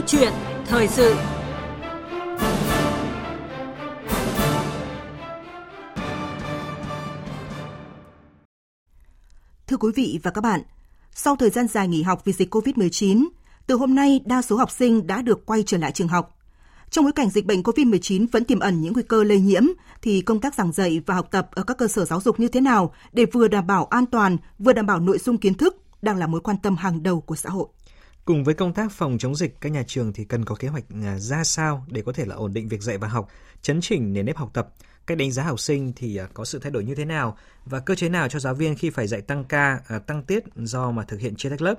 Câu chuyện thời sự Thưa quý vị và các bạn, sau thời gian dài nghỉ học vì dịch COVID-19, từ hôm nay đa số học sinh đã được quay trở lại trường học. Trong bối cảnh dịch bệnh COVID-19 vẫn tiềm ẩn những nguy cơ lây nhiễm, thì công tác giảng dạy và học tập ở các cơ sở giáo dục như thế nào để vừa đảm bảo an toàn, vừa đảm bảo nội dung kiến thức đang là mối quan tâm hàng đầu của xã hội. Cùng với công tác phòng chống dịch, các nhà trường thì cần có kế hoạch à, ra sao để có thể là ổn định việc dạy và học, chấn chỉnh nền nếp học tập. Cách đánh giá học sinh thì à, có sự thay đổi như thế nào và cơ chế nào cho giáo viên khi phải dạy tăng ca, à, tăng tiết do mà thực hiện chia tách lớp.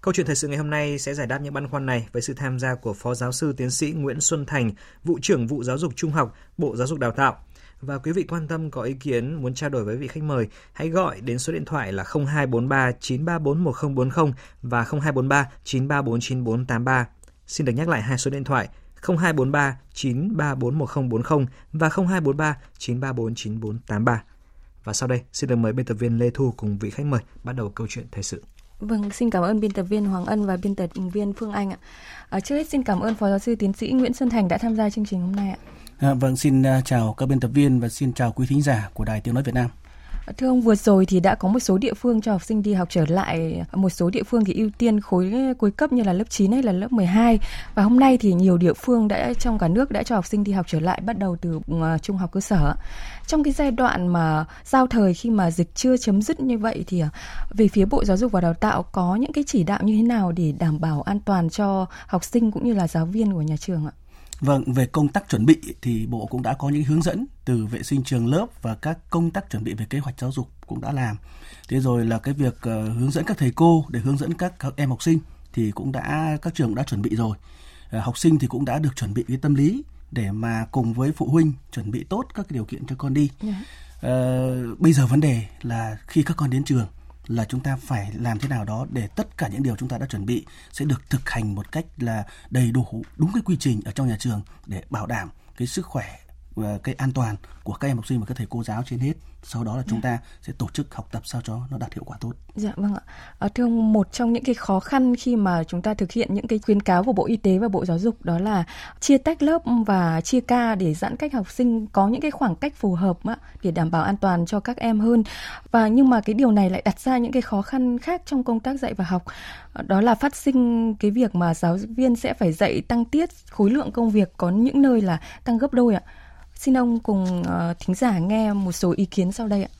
Câu chuyện thời sự ngày hôm nay sẽ giải đáp những băn khoăn này với sự tham gia của Phó Giáo sư Tiến sĩ Nguyễn Xuân Thành, Vụ trưởng Vụ Giáo dục Trung học, Bộ Giáo dục Đào tạo. Và quý vị quan tâm có ý kiến muốn trao đổi với vị khách mời, hãy gọi đến số điện thoại là 0243 934 1040 và 0243 934 9483. Xin được nhắc lại hai số điện thoại 0243 934 1040 và 0243 934 9483. Và sau đây, xin được mời biên tập viên Lê Thu cùng vị khách mời bắt đầu câu chuyện thời sự. Vâng, xin cảm ơn biên tập viên Hoàng Ân và biên tập viên Phương Anh ạ. À, trước hết xin cảm ơn Phó Giáo sư Tiến sĩ Nguyễn Xuân Thành đã tham gia chương trình hôm nay ạ. À, vâng, xin à, chào các biên tập viên và xin chào quý thính giả của Đài Tiếng Nói Việt Nam. Thưa ông, vừa rồi thì đã có một số địa phương cho học sinh đi học trở lại, một số địa phương thì ưu tiên khối cuối cấp như là lớp 9 hay là lớp 12. Và hôm nay thì nhiều địa phương đã trong cả nước đã cho học sinh đi học trở lại bắt đầu từ ờ, trung học cơ sở. Trong cái giai đoạn mà giao thời khi mà dịch chưa chấm dứt như vậy thì ờ, về phía Bộ Giáo dục và Đào tạo có những cái chỉ đạo như thế nào để đảm bảo an toàn cho học sinh cũng như là giáo viên của nhà trường ạ? Vâng, về công tác chuẩn bị thì Bộ cũng đã có những hướng dẫn từ vệ sinh trường lớp và các công tác chuẩn bị về kế hoạch giáo dục cũng đã làm. Thế rồi là cái việc uh, hướng dẫn các thầy cô để hướng dẫn các, các em học sinh thì cũng đã các trường đã chuẩn bị rồi. Uh, học sinh thì cũng đã được chuẩn bị cái tâm lý để mà cùng với phụ huynh chuẩn bị tốt các cái điều kiện cho con đi. Yeah. Dạ. Uh, bây giờ vấn đề là khi các con đến trường là chúng ta phải làm thế nào đó để tất cả những điều chúng ta đã chuẩn bị sẽ được thực hành một cách là đầy đủ, đúng cái quy trình ở trong nhà trường để bảo đảm cái sức khỏe cái an toàn của các em học sinh và các thầy cô giáo trên hết sau đó là chúng dạ. ta sẽ tổ chức học tập sao cho nó đạt hiệu quả tốt. Dạ vâng ạ. À, thưa ông, một trong những cái khó khăn khi mà chúng ta thực hiện những cái khuyến cáo của Bộ Y tế và Bộ Giáo dục đó là chia tách lớp và chia ca để giãn cách học sinh có những cái khoảng cách phù hợp á, để đảm bảo an toàn cho các em hơn. Và nhưng mà cái điều này lại đặt ra những cái khó khăn khác trong công tác dạy và học. Đó là phát sinh cái việc mà giáo viên sẽ phải dạy tăng tiết khối lượng công việc có những nơi là tăng gấp đôi ạ. Xin ông cùng uh, thính giả nghe một số ý kiến sau đây ạ.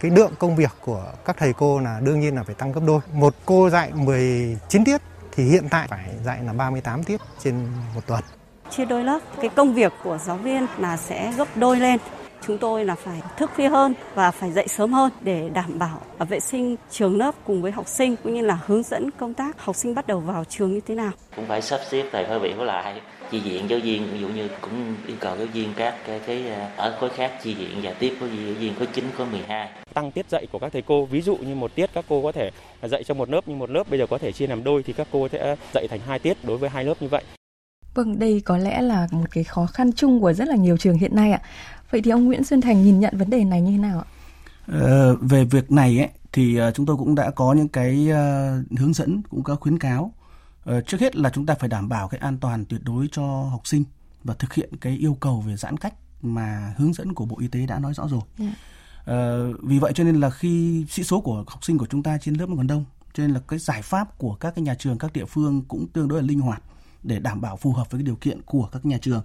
Cái lượng công việc của các thầy cô là đương nhiên là phải tăng gấp đôi. Một cô dạy 19 tiết thì hiện tại phải dạy là 38 tiết trên một tuần. Chia đôi lớp, cái công việc của giáo viên là sẽ gấp đôi lên chúng tôi là phải thức khuya hơn và phải dậy sớm hơn để đảm bảo vệ sinh trường lớp cùng với học sinh cũng như là hướng dẫn công tác học sinh bắt đầu vào trường như thế nào. Cũng phải sắp xếp lại hơi bị với lại chi viện giáo viên ví dụ như cũng yêu cầu giáo viên các cái, cái à, ở khối khác chi viện và tiếp với giáo viên khối 9 khối 12 tăng tiết dạy của các thầy cô ví dụ như một tiết các cô có thể dạy cho một lớp nhưng một lớp bây giờ có thể chia làm đôi thì các cô sẽ dạy thành hai tiết đối với hai lớp như vậy Vâng, đây có lẽ là một cái khó khăn chung của rất là nhiều trường hiện nay ạ. Vậy thì ông Nguyễn Xuân Thành nhìn nhận vấn đề này như thế nào ạ? Ờ, về việc này ấy, thì uh, chúng tôi cũng đã có những cái uh, hướng dẫn cũng có khuyến cáo. Uh, trước hết là chúng ta phải đảm bảo cái an toàn tuyệt đối cho học sinh và thực hiện cái yêu cầu về giãn cách mà hướng dẫn của Bộ Y tế đã nói rõ rồi. Yeah. Dạ. Uh, vì vậy cho nên là khi sĩ số của học sinh của chúng ta trên lớp còn đông, cho nên là cái giải pháp của các cái nhà trường, các địa phương cũng tương đối là linh hoạt để đảm bảo phù hợp với cái điều kiện của các nhà trường.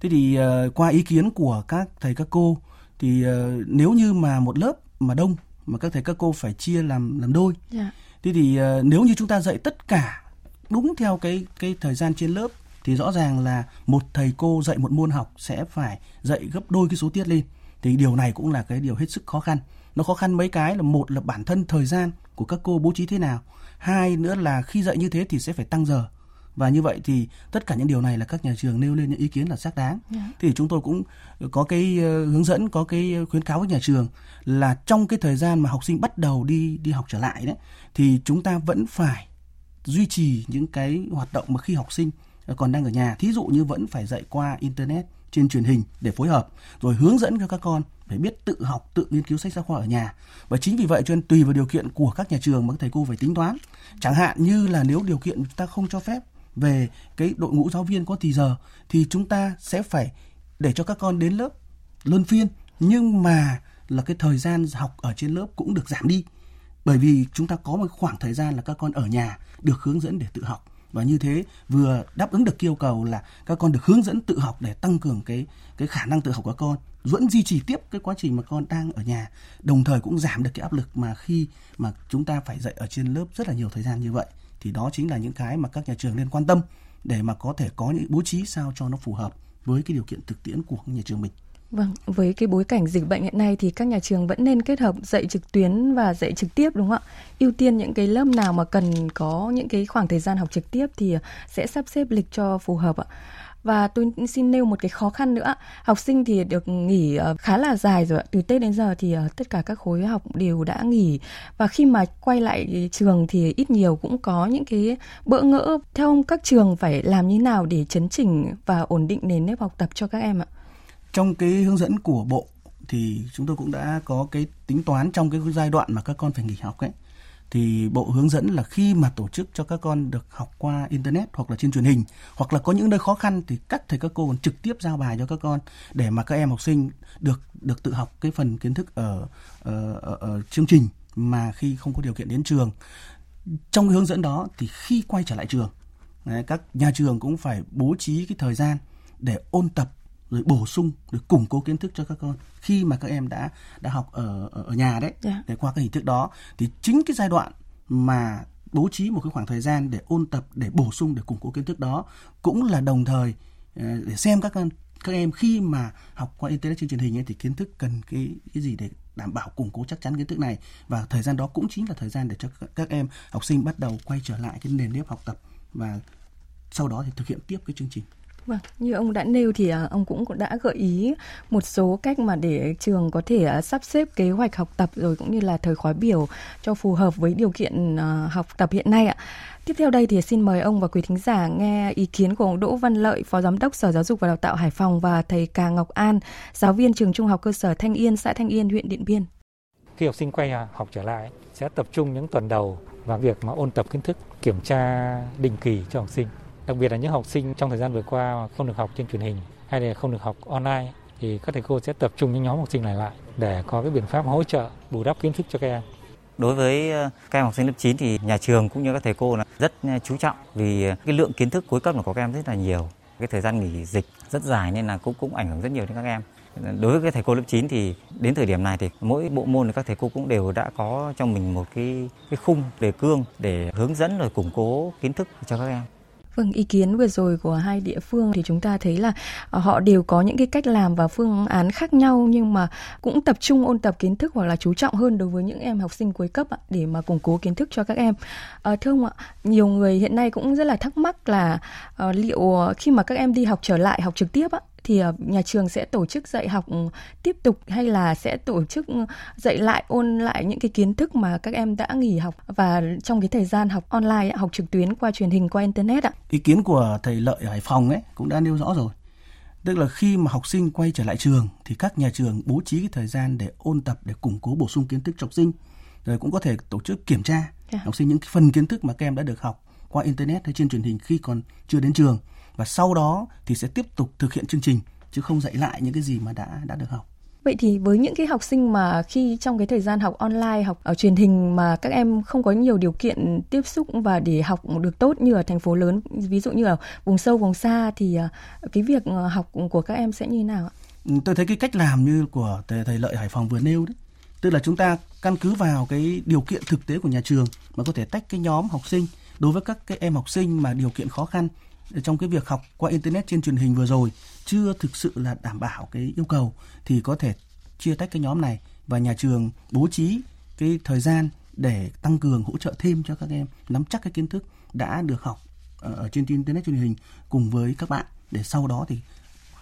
Thế thì uh, qua ý kiến của các thầy các cô thì uh, nếu như mà một lớp mà đông mà các thầy các cô phải chia làm làm đôi. Yeah. Dạ. Thế thì uh, nếu như chúng ta dạy tất cả đúng theo cái cái thời gian trên lớp thì rõ ràng là một thầy cô dạy một môn học sẽ phải dạy gấp đôi cái số tiết lên. Thì điều này cũng là cái điều hết sức khó khăn. Nó khó khăn mấy cái là một là bản thân thời gian của các cô bố trí thế nào. Hai nữa là khi dạy như thế thì sẽ phải tăng giờ và như vậy thì tất cả những điều này là các nhà trường nêu lên những ý kiến là xác đáng yeah. Dạ. thì chúng tôi cũng có cái ờ, hướng dẫn có cái khuyến cáo với nhà trường là trong cái thời gian mà học sinh bắt đầu đi đi học trở lại đấy thì chúng ta vẫn phải duy trì những cái hoạt động mà khi học sinh ờ, còn đang ở nhà, thí dụ như vẫn phải dạy qua internet trên truyền hình để phối hợp, rồi hướng dẫn cho các con phải biết tự học, tự nghiên cứu sách giáo khoa ở nhà. Và chính vì vậy cho nên tùy vào điều kiện của các nhà trường mà các thầy cô phải tính toán. Chẳng hạn như là nếu điều kiện ta không cho phép về cái đội ngũ giáo viên có thì giờ, thì chúng ta sẽ phải để cho các con đến lớp luân phiên. Nhưng mà là cái thời gian học ở trên lớp cũng được giảm đi bởi vì chúng ta có một khoảng thời gian là các con ở nhà được hướng dẫn để tự học và như thế vừa đáp ứng được yêu cầu là các con được hướng dẫn tự học để tăng cường cái cái khả năng tự học của con, vẫn duy trì tiếp cái quá trình mà con đang ở nhà, đồng thời cũng giảm được cái áp lực mà khi mà chúng ta phải dạy ở trên lớp rất là nhiều thời gian như vậy, thì đó chính là những cái mà các nhà trường nên quan tâm để mà có thể có những bố trí sao cho nó phù hợp với cái điều kiện thực tiễn của nhà trường mình. Vâng, với cái bối cảnh dịch bệnh hiện nay thì các nhà trường vẫn nên kết hợp dạy trực tuyến và dạy trực tiếp đúng không ạ? Ưu tiên những cái lớp nào mà cần có những cái khoảng thời gian học trực tiếp thì ờ, sẽ sắp xếp lịch cho phù hợp ạ. Và tôi xin nêu một cái khó khăn nữa. Học sinh thì được nghỉ ờ, khá là dài rồi. Từ Tết đến giờ thì ờ, tất cả các khối học đều đã nghỉ. Và khi mà quay lại trường thì ít nhiều cũng có những cái bỡ ngỡ. Theo ông các trường phải làm như nào để chấn chỉnh và ổn định nền nếp học tập cho các em ạ? Trong cái hướng dẫn của Bộ thì chúng tôi cũng đã có cái tính toán trong cái giai đoạn mà các con phải nghỉ học ấy. Thì bộ hướng dẫn là khi mà tổ chức cho các con được học qua internet hoặc là trên truyền hình hoặc là có những nơi khó khăn thì các thầy các cô còn trực tiếp giao bài cho các con để mà các em học sinh được được tự học cái phần kiến thức ở ở, ở, ở chương trình mà khi không có điều kiện đến trường. Trong cái hướng dẫn đó thì khi quay trở lại trường các nhà trường cũng phải bố trí cái thời gian để ôn tập rồi bổ sung rồi củng cố kiến thức cho các con khi mà các em đã đã học ở ở, nhà đấy yeah. Dạ. để qua cái hình thức đó thì chính cái giai đoạn mà bố trí một cái khoảng thời gian để ôn tập để bổ sung để củng cố kiến thức đó cũng là đồng thời ờ, để xem các con các em khi mà học qua internet trên truyền hình ấy, thì kiến thức cần cái cái gì để đảm bảo củng cố chắc chắn kiến thức này và thời gian đó cũng chính là thời gian để cho các em học sinh bắt đầu quay trở lại cái nền nếp học tập và sau đó thì thực hiện tiếp cái chương trình Vâng, như ông đã nêu thì à, ông cũng đã gợi ý một số cách mà để trường có thể à, sắp xếp kế hoạch học tập rồi cũng như là thời khóa biểu cho phù hợp với điều kiện à, học tập hiện nay ạ. Tiếp theo đây thì xin mời ông và quý thính giả nghe ý kiến của ông Đỗ Văn Lợi, Phó Giám đốc Sở Giáo dục và Đào tạo Hải Phòng và thầy Cà Ngọc An, giáo viên trường Trung học cơ sở Thanh Yên, xã Thanh Yên, huyện Điện Biên. Khi học sinh quay học trở lại sẽ tập trung những tuần đầu vào việc mà ôn tập kiến thức, kiểm tra định kỳ cho học sinh đặc biệt là những học sinh trong thời gian vừa qua không được học trên truyền hình hay là không được học online thì các thầy cô sẽ tập trung những nhóm học sinh này lại để có cái biện pháp hỗ trợ, bù đắp kiến thức cho các em. Đối với ờ, các em học sinh lớp 9 thì nhà trường cũng như các thầy cô là rất ờ, chú trọng vì ờ, cái lượng kiến thức cuối cấp của các em rất là nhiều. Cái thời gian nghỉ dịch rất dài nên là cũng cũng ảnh hưởng rất nhiều đến các em. Đối với các thầy cô lớp 9 thì đến thời điểm này thì mỗi bộ môn thì các thầy cô cũng đều đã có trong mình một cái cái khung đề cương để hướng dẫn rồi củng cố kiến thức cho các em. Vâng, ý kiến vừa rồi của hai địa phương thì chúng ta thấy là ờ, họ đều có những cái cách làm và phương án khác nhau nhưng mà cũng tập trung ôn tập kiến thức hoặc là chú trọng hơn đối với những em học sinh cuối cấp để mà củng cố kiến thức cho các em. À, thưa ông ạ, nhiều người hiện nay cũng rất là thắc mắc là ờ, liệu khi mà các em đi học trở lại học trực tiếp á, thì ờ, nhà trường sẽ tổ chức dạy học tiếp tục hay là sẽ tổ chức dạy lại ôn lại những cái kiến thức mà các em đã nghỉ học và trong cái thời gian học online học trực tuyến qua truyền hình qua internet ạ. Ý kiến của thầy Lợi ở Hải Phòng ấy cũng đã nêu rõ rồi. Tức là khi mà học sinh quay trở lại trường thì các nhà trường bố trí cái thời gian để ôn tập để củng cố bổ sung kiến thức cho học sinh. Rồi cũng có thể tổ chức kiểm tra yeah. Dạ. học sinh những phần kiến thức mà các em đã được học qua internet hay trên truyền hình khi còn chưa đến trường và sau đó thì sẽ tiếp tục thực hiện chương trình chứ không dạy lại những cái gì mà đã đã được học. Vậy thì với những cái học sinh mà khi trong cái thời gian học online, học ở truyền hình mà các em không có nhiều điều kiện tiếp xúc và để học được tốt như ở thành phố lớn, ví dụ như ở vùng sâu vùng xa thì à, cái việc à, học của các em sẽ như thế nào ạ? Ừ, tôi thấy cái cách làm như của thầy, thầy Lợi Hải Phòng vừa nêu đấy. Tức là chúng ta căn cứ vào cái điều kiện thực tế của nhà trường mà có thể tách cái nhóm học sinh đối với các cái em học sinh mà điều kiện khó khăn trong cái việc học qua internet trên truyền hình vừa rồi chưa thực sự là đảm bảo cái yêu cầu thì có thể chia tách cái nhóm này và nhà trường bố trí cái thời gian để tăng cường hỗ trợ thêm cho các em, nắm chắc cái kiến thức đã được học ở trên internet truyền hình cùng với các bạn để sau đó thì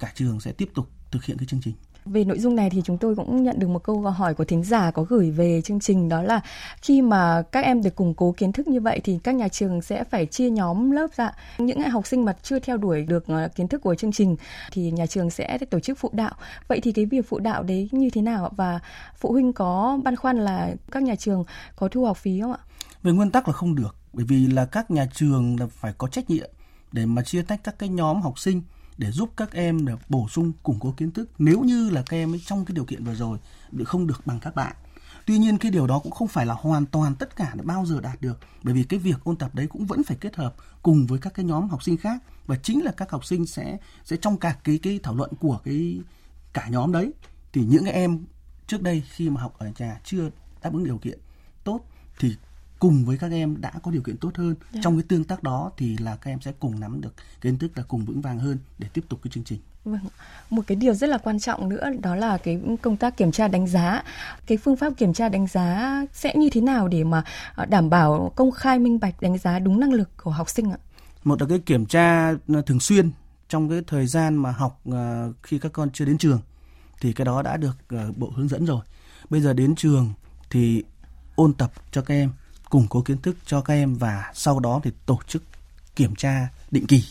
cả trường sẽ tiếp tục thực hiện cái chương trình về nội dung này thì chúng tôi cũng nhận được một câu hỏi của thính giả có gửi về chương trình, đó là khi mà các em được củng cố kiến thức như vậy thì các nhà trường sẽ phải chia nhóm lớp ra. Những học sinh mà chưa theo đuổi được ờ, kiến thức của chương trình thì nhà trường sẽ tổ chức phụ đạo. Vậy thì cái việc phụ đạo đấy như thế nào và phụ huynh có băn khoăn là các nhà trường có thu học phí không ạ? Về nguyên tắc là không được, bởi vì là các nhà trường là phải có trách nhiệm để mà chia tách các cái nhóm học sinh để giúp các em được bổ sung, củng cố kiến thức. Nếu như là các em ấy trong cái điều kiện vừa rồi không được bằng các bạn. Tuy nhiên cái điều đó cũng không phải là hoàn toàn tất cả để bao giờ đạt được, bởi vì cái việc ôn tập đấy cũng vẫn phải kết hợp cùng với các cái nhóm học sinh khác, và chính là các học sinh sẽ sẽ trong cả cái cái thảo luận của cái cả nhóm đấy, thì những cái em trước đây khi mà học ở nhà chưa đáp ứng điều kiện tốt, thì cùng với các em đã có điều kiện tốt hơn yeah. Dạ. trong cái tương tác đó thì là các em sẽ cùng nắm được kiến thức là cùng vững vàng hơn để tiếp tục cái chương trình. Vâng. Một cái điều rất là quan trọng nữa đó là cái công tác kiểm tra đánh giá. Cái phương pháp kiểm tra đánh giá sẽ như thế nào để mà ờ, đảm bảo công khai minh bạch đánh giá đúng năng lực của học sinh ạ? Một là cái kiểm tra ờ, thường xuyên trong cái thời gian mà học ờ, khi các con chưa đến trường thì cái đó đã được bộ hướng dẫn rồi. Bây giờ đến trường thì ôn tập cho các em củng cố kiến thức cho các em và sau đó thì tổ chức kiểm tra định kỳ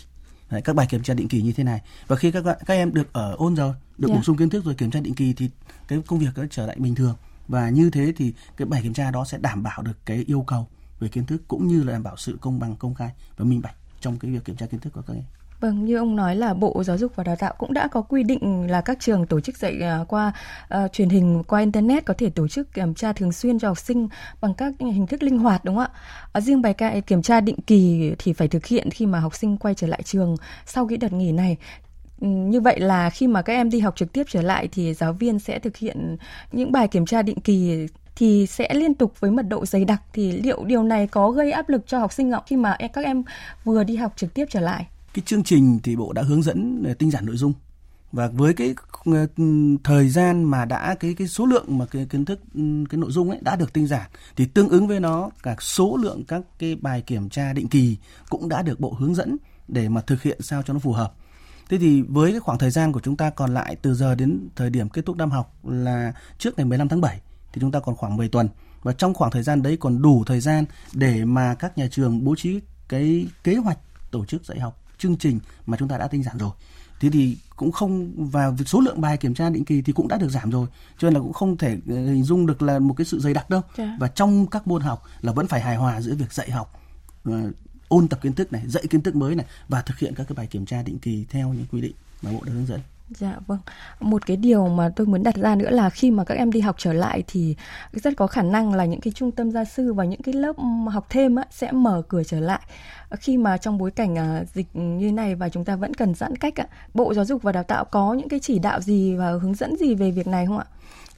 Đấy, các bài kiểm tra định kỳ như thế này và khi các các em được ở ôn rồi được yeah. bổ dạ. sung kiến thức rồi kiểm tra định kỳ thì cái công việc nó trở lại bình thường và như thế thì cái bài kiểm tra đó sẽ đảm bảo được cái yêu cầu về kiến thức cũng như là đảm bảo sự công bằng công khai và minh bạch trong cái việc kiểm tra kiến thức của các em Vâng, như ông nói là Bộ Giáo dục và Đào tạo cũng đã có quy định là các trường tổ chức dạy à, qua uh, truyền hình, qua internet có thể tổ chức kiểm tra thường xuyên cho học sinh bằng các hình thức linh hoạt đúng không ạ? Uh, riêng bài ca kiểm tra định kỳ thì phải thực hiện khi mà học sinh quay trở lại trường sau cái đợt nghỉ này ừ, như vậy là khi mà các em đi học trực tiếp trở lại thì giáo viên sẽ thực hiện những bài kiểm tra định kỳ thì sẽ liên tục với mật độ dày đặc thì liệu điều này có gây áp lực cho học sinh không khi mà các em vừa đi học trực tiếp trở lại? Cái chương trình thì bộ đã hướng dẫn ờ, tinh giản nội dung. Và với cái ờ, thời gian mà đã, cái cái số lượng mà cái kiến thức ừ, cái nội dung ấy đã được tinh giản thì tương ứng với nó, cả số lượng các cái bài kiểm tra định kỳ cũng đã được bộ hướng dẫn để mà thực hiện sao cho nó phù hợp. Thế thì với cái khoảng thời gian của chúng ta còn lại từ giờ đến thời điểm kết thúc năm học là trước ngày 15 tháng 7 thì chúng ta còn khoảng 10 tuần. Và trong khoảng thời gian đấy còn đủ thời gian để mà các nhà trường bố trí cái kế hoạch tổ chức dạy học chương trình mà chúng ta đã tinh giản rồi. Thế thì cũng không và số lượng bài kiểm tra định kỳ thì cũng đã được giảm rồi. Cho nên là cũng không thể ờ, hình dung được là một cái sự dày đặc đâu. Yeah. và trong các môn học là vẫn phải hài hòa giữa việc dạy học uh, ôn tập kiến thức này dạy kiến thức mới này và thực hiện các cái bài kiểm tra định kỳ theo những quy định mà bộ đã hướng dẫn Dạ vâng. Một cái điều mà tôi muốn đặt ra nữa là khi mà các em đi học trở lại thì rất có khả năng là những cái trung tâm gia sư và những cái lớp học thêm á, sẽ mở cửa trở lại khi mà trong bối cảnh à, dịch như này và chúng ta vẫn cần giãn cách á, Bộ Giáo dục và Đào tạo có những cái chỉ đạo gì và hướng dẫn gì về việc này không ạ?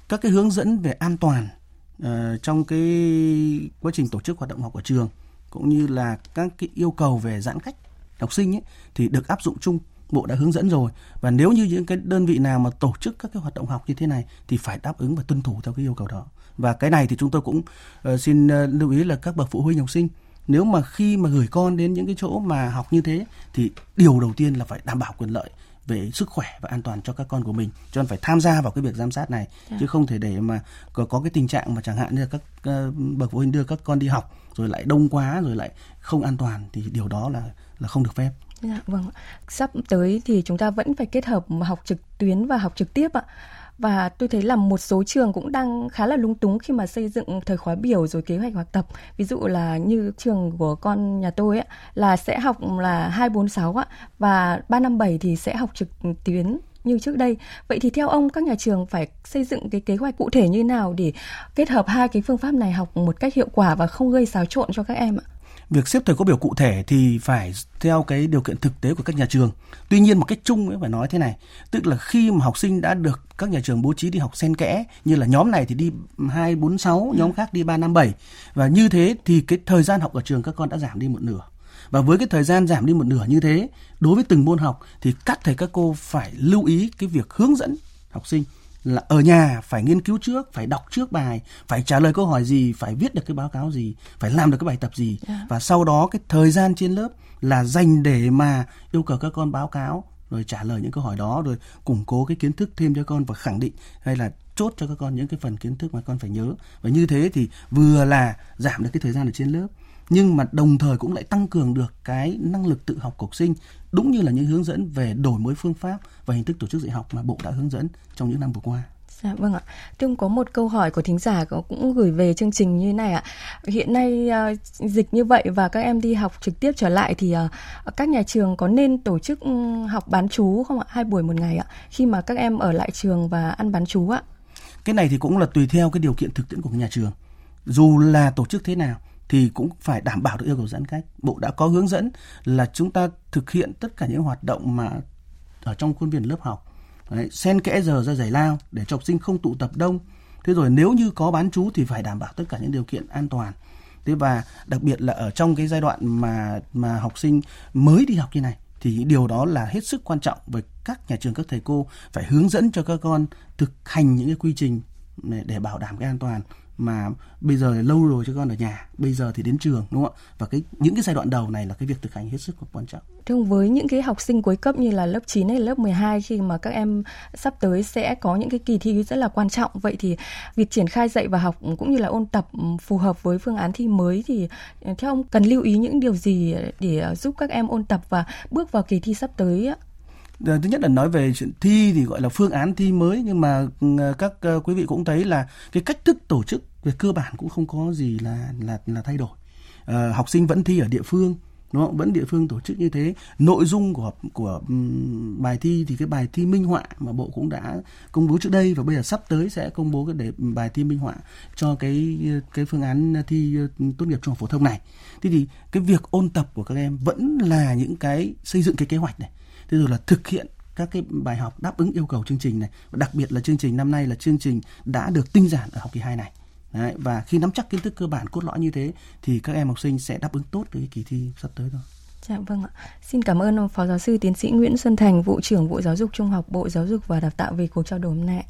Các cái hướng dẫn về an toàn uh, trong cái quá trình tổ chức hoạt động học của trường cũng như là các cái yêu cầu về giãn cách học sinh ấy, thì được áp dụng chung bộ đã hướng dẫn rồi và nếu như những cái đơn vị nào mà tổ chức các cái hoạt động học như thế này thì phải đáp ứng và tuân thủ theo cái yêu cầu đó và cái này thì chúng tôi cũng uh, xin uh, lưu ý là các bậc phụ huynh học sinh nếu mà khi mà gửi con đến những cái chỗ mà học như thế thì điều đầu tiên là phải đảm bảo quyền lợi về sức khỏe và an toàn cho các con của mình cho nên phải tham gia vào cái việc giám sát này yeah. Dạ. chứ không thể để mà có, có cái tình trạng mà chẳng hạn như là các uh, bậc phụ huynh đưa các con đi học rồi lại đông quá rồi lại không an toàn thì điều đó là là không được phép Dạ, vâng. Sắp tới thì chúng ta vẫn phải kết hợp học trực tuyến và học trực tiếp ạ. Và tôi thấy là một số trường cũng đang khá là lung túng khi mà xây dựng thời khóa biểu rồi kế hoạch học tập. Ví dụ là như trường của con nhà tôi ấy, là sẽ học là 246 ạ và 357 thì sẽ học trực tuyến như trước đây. Vậy thì theo ông các nhà trường phải xây dựng cái kế hoạch cụ thể như nào để kết hợp hai cái phương pháp này học một cách hiệu quả và không gây xáo trộn cho các em ạ? Việc xếp thời khóa biểu cụ thể thì phải theo cái điều kiện thực tế của các nhà trường. Tuy nhiên một cách chung ấy phải nói thế này, tức là khi mà học sinh đã được các nhà trường bố trí đi học xen kẽ như là nhóm này thì đi 246, nhóm khác đi 357 và như thế thì cái thời gian học ở trường các con đã giảm đi một nửa. Và với cái thời gian giảm đi một nửa như thế, đối với từng môn học thì các thầy các cô phải lưu ý cái việc hướng dẫn học sinh là ở nhà phải nghiên cứu trước, phải đọc trước bài, phải trả lời câu hỏi gì, phải viết được cái báo cáo gì, phải làm được cái bài tập gì yeah. Dạ. và sau đó cái thời gian trên lớp là dành để mà yêu cầu các con báo cáo rồi trả lời những câu hỏi đó rồi củng cố cái kiến thức thêm cho con và khẳng định hay là chốt cho các con những cái phần kiến thức mà con phải nhớ và như thế thì vừa là giảm được cái thời gian ở trên lớp nhưng mà đồng thời cũng lại tăng cường được cái năng lực tự học của học sinh đúng như là những hướng dẫn về đổi mới phương pháp và hình thức tổ chức dạy học mà bộ đã hướng dẫn trong những năm vừa qua. Dạ vâng ạ. Tôi có một câu hỏi của thính giả cũng gửi về chương trình như này ạ. Hiện nay uh, dịch như vậy và các em đi học trực tiếp trở lại thì uh, các nhà trường có nên tổ chức um, học bán chú không ạ? Hai buổi một ngày ạ. Khi mà các em ở lại trường và ăn bán chú ạ. Cái này thì cũng là tùy theo cái điều kiện thực tiễn của nhà trường. Dù là tổ chức thế nào thì cũng phải đảm bảo được yêu cầu giãn cách. Bộ đã có hướng dẫn là chúng ta thực hiện tất cả những hoạt động mà ở trong khuôn viên lớp học Đấy, xen kẽ giờ ra giải lao để cho học sinh không tụ tập đông. Thế rồi nếu như có bán chú thì phải đảm bảo tất cả những điều kiện an toàn. Thế và đặc biệt là ở trong cái giai đoạn mà mà học sinh mới đi học như này thì điều đó là hết sức quan trọng với các nhà trường các thầy cô phải hướng dẫn cho các con thực hành những cái quy trình để bảo đảm cái an toàn mà bây giờ lâu rồi cho con ở nhà, bây giờ thì đến trường, đúng không ạ? Và cái, những cái giai đoạn đầu này là cái việc thực hành hết sức quan trọng. Thưa với những cái học sinh cuối cấp như là lớp 9 hay lớp 12 khi mà các em sắp tới sẽ có những cái kỳ thi rất là quan trọng, vậy thì việc triển khai dạy và học cũng như là ôn tập phù hợp với phương án thi mới thì, theo ông, cần lưu ý những điều gì để giúp các em ôn tập và bước vào kỳ thi sắp tới Ờ, thứ nhất là nói về chuyện thi thì gọi là phương án thi mới nhưng mà ừ, các ờ, quý vị cũng thấy là cái cách thức tổ chức về cơ bản cũng không có gì là là là thay đổi. À, học sinh vẫn thi ở địa phương đúng không? Vẫn địa phương tổ chức như thế. Nội dung của của um, bài thi thì cái bài thi minh họa mà bộ cũng đã công bố trước đây và bây giờ sắp tới sẽ công bố cái để ừ, bài thi minh họa cho cái cái phương án thi tốt nghiệp trung học phổ thông này. Thế thì cái việc ôn tập của các em vẫn là những cái xây dựng cái kế hoạch này thế rồi là thực hiện các cái bài học đáp ứng yêu cầu chương trình này và đặc biệt là chương trình năm nay là chương trình đã được tinh giản ở học kỳ 2 này Đấy, và khi nắm chắc kiến thức cơ bản cốt lõi như thế thì các em học sinh sẽ đáp ứng tốt với cái kỳ thi sắp tới thôi. Dạ vâng ạ. Xin cảm ơn Phó Giáo sư Tiến sĩ Nguyễn Xuân Thành, Vụ trưởng Vụ Giáo dục Trung học Bộ Giáo dục và Đào tạo về cuộc trao đổi hôm nay.